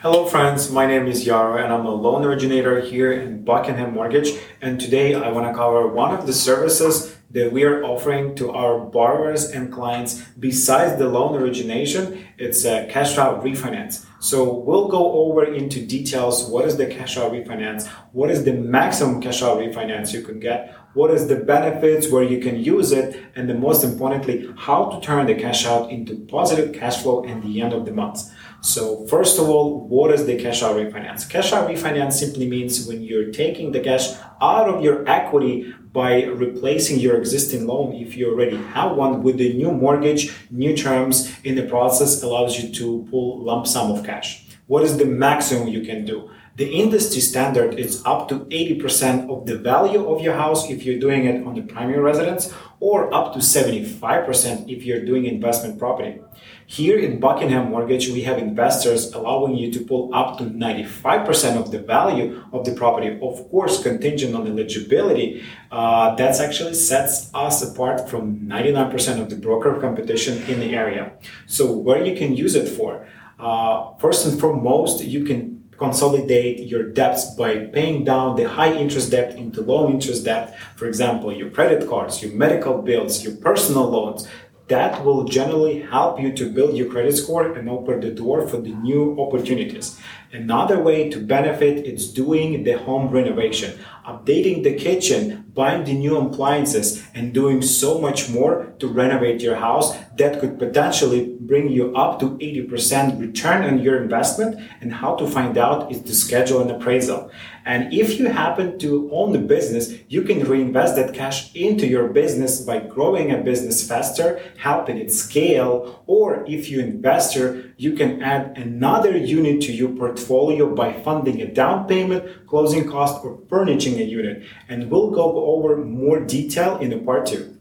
Hello friends, my name is Yaro and I'm a loan originator here in Buckingham Mortgage. And today I want to cover one of the services that we are offering to our borrowers and clients besides the loan origination, it's a cash out refinance. So we'll go over into details what is the cash out refinance, what is the maximum cash out refinance you can get, what is the benefits where you can use it, and the most importantly, how to turn the cash out into positive cash flow at the end of the month. So first of all, what is the cash out refinance? Cash out refinance simply means when you're taking the cash out of your equity by replacing your existing loan if you already have one with the new mortgage, new terms in the process allows you to pull lump sum of cash. What is the maximum you can do? The industry standard is up to 80% of the value of your house if you're doing it on the primary residence or up to 75% if you're doing investment property. Here in Buckingham Mortgage, we have investors allowing you to pull up to 95% of the value of the property, of course, contingent on eligibility. Uh, that actually sets us apart from 99% of the broker competition in the area. So, where you can use it for? Uh, first and foremost, you can consolidate your debts by paying down the high interest debt into low interest debt. For example, your credit cards, your medical bills, your personal loans. That will generally help you to build your credit score and open the door for the new opportunities. Another way to benefit is doing the home renovation, updating the kitchen, buying the new appliances, and doing so much more to renovate your house that could potentially bring you up to 80% return on your investment. And how to find out is to schedule an appraisal. And if you happen to own the business, you can reinvest that cash into your business by growing a business faster, helping it scale. Or if you're investor, you can add another unit to your portfolio by funding a down payment, closing cost, or furnishing a unit. And we'll go over more detail in the part two.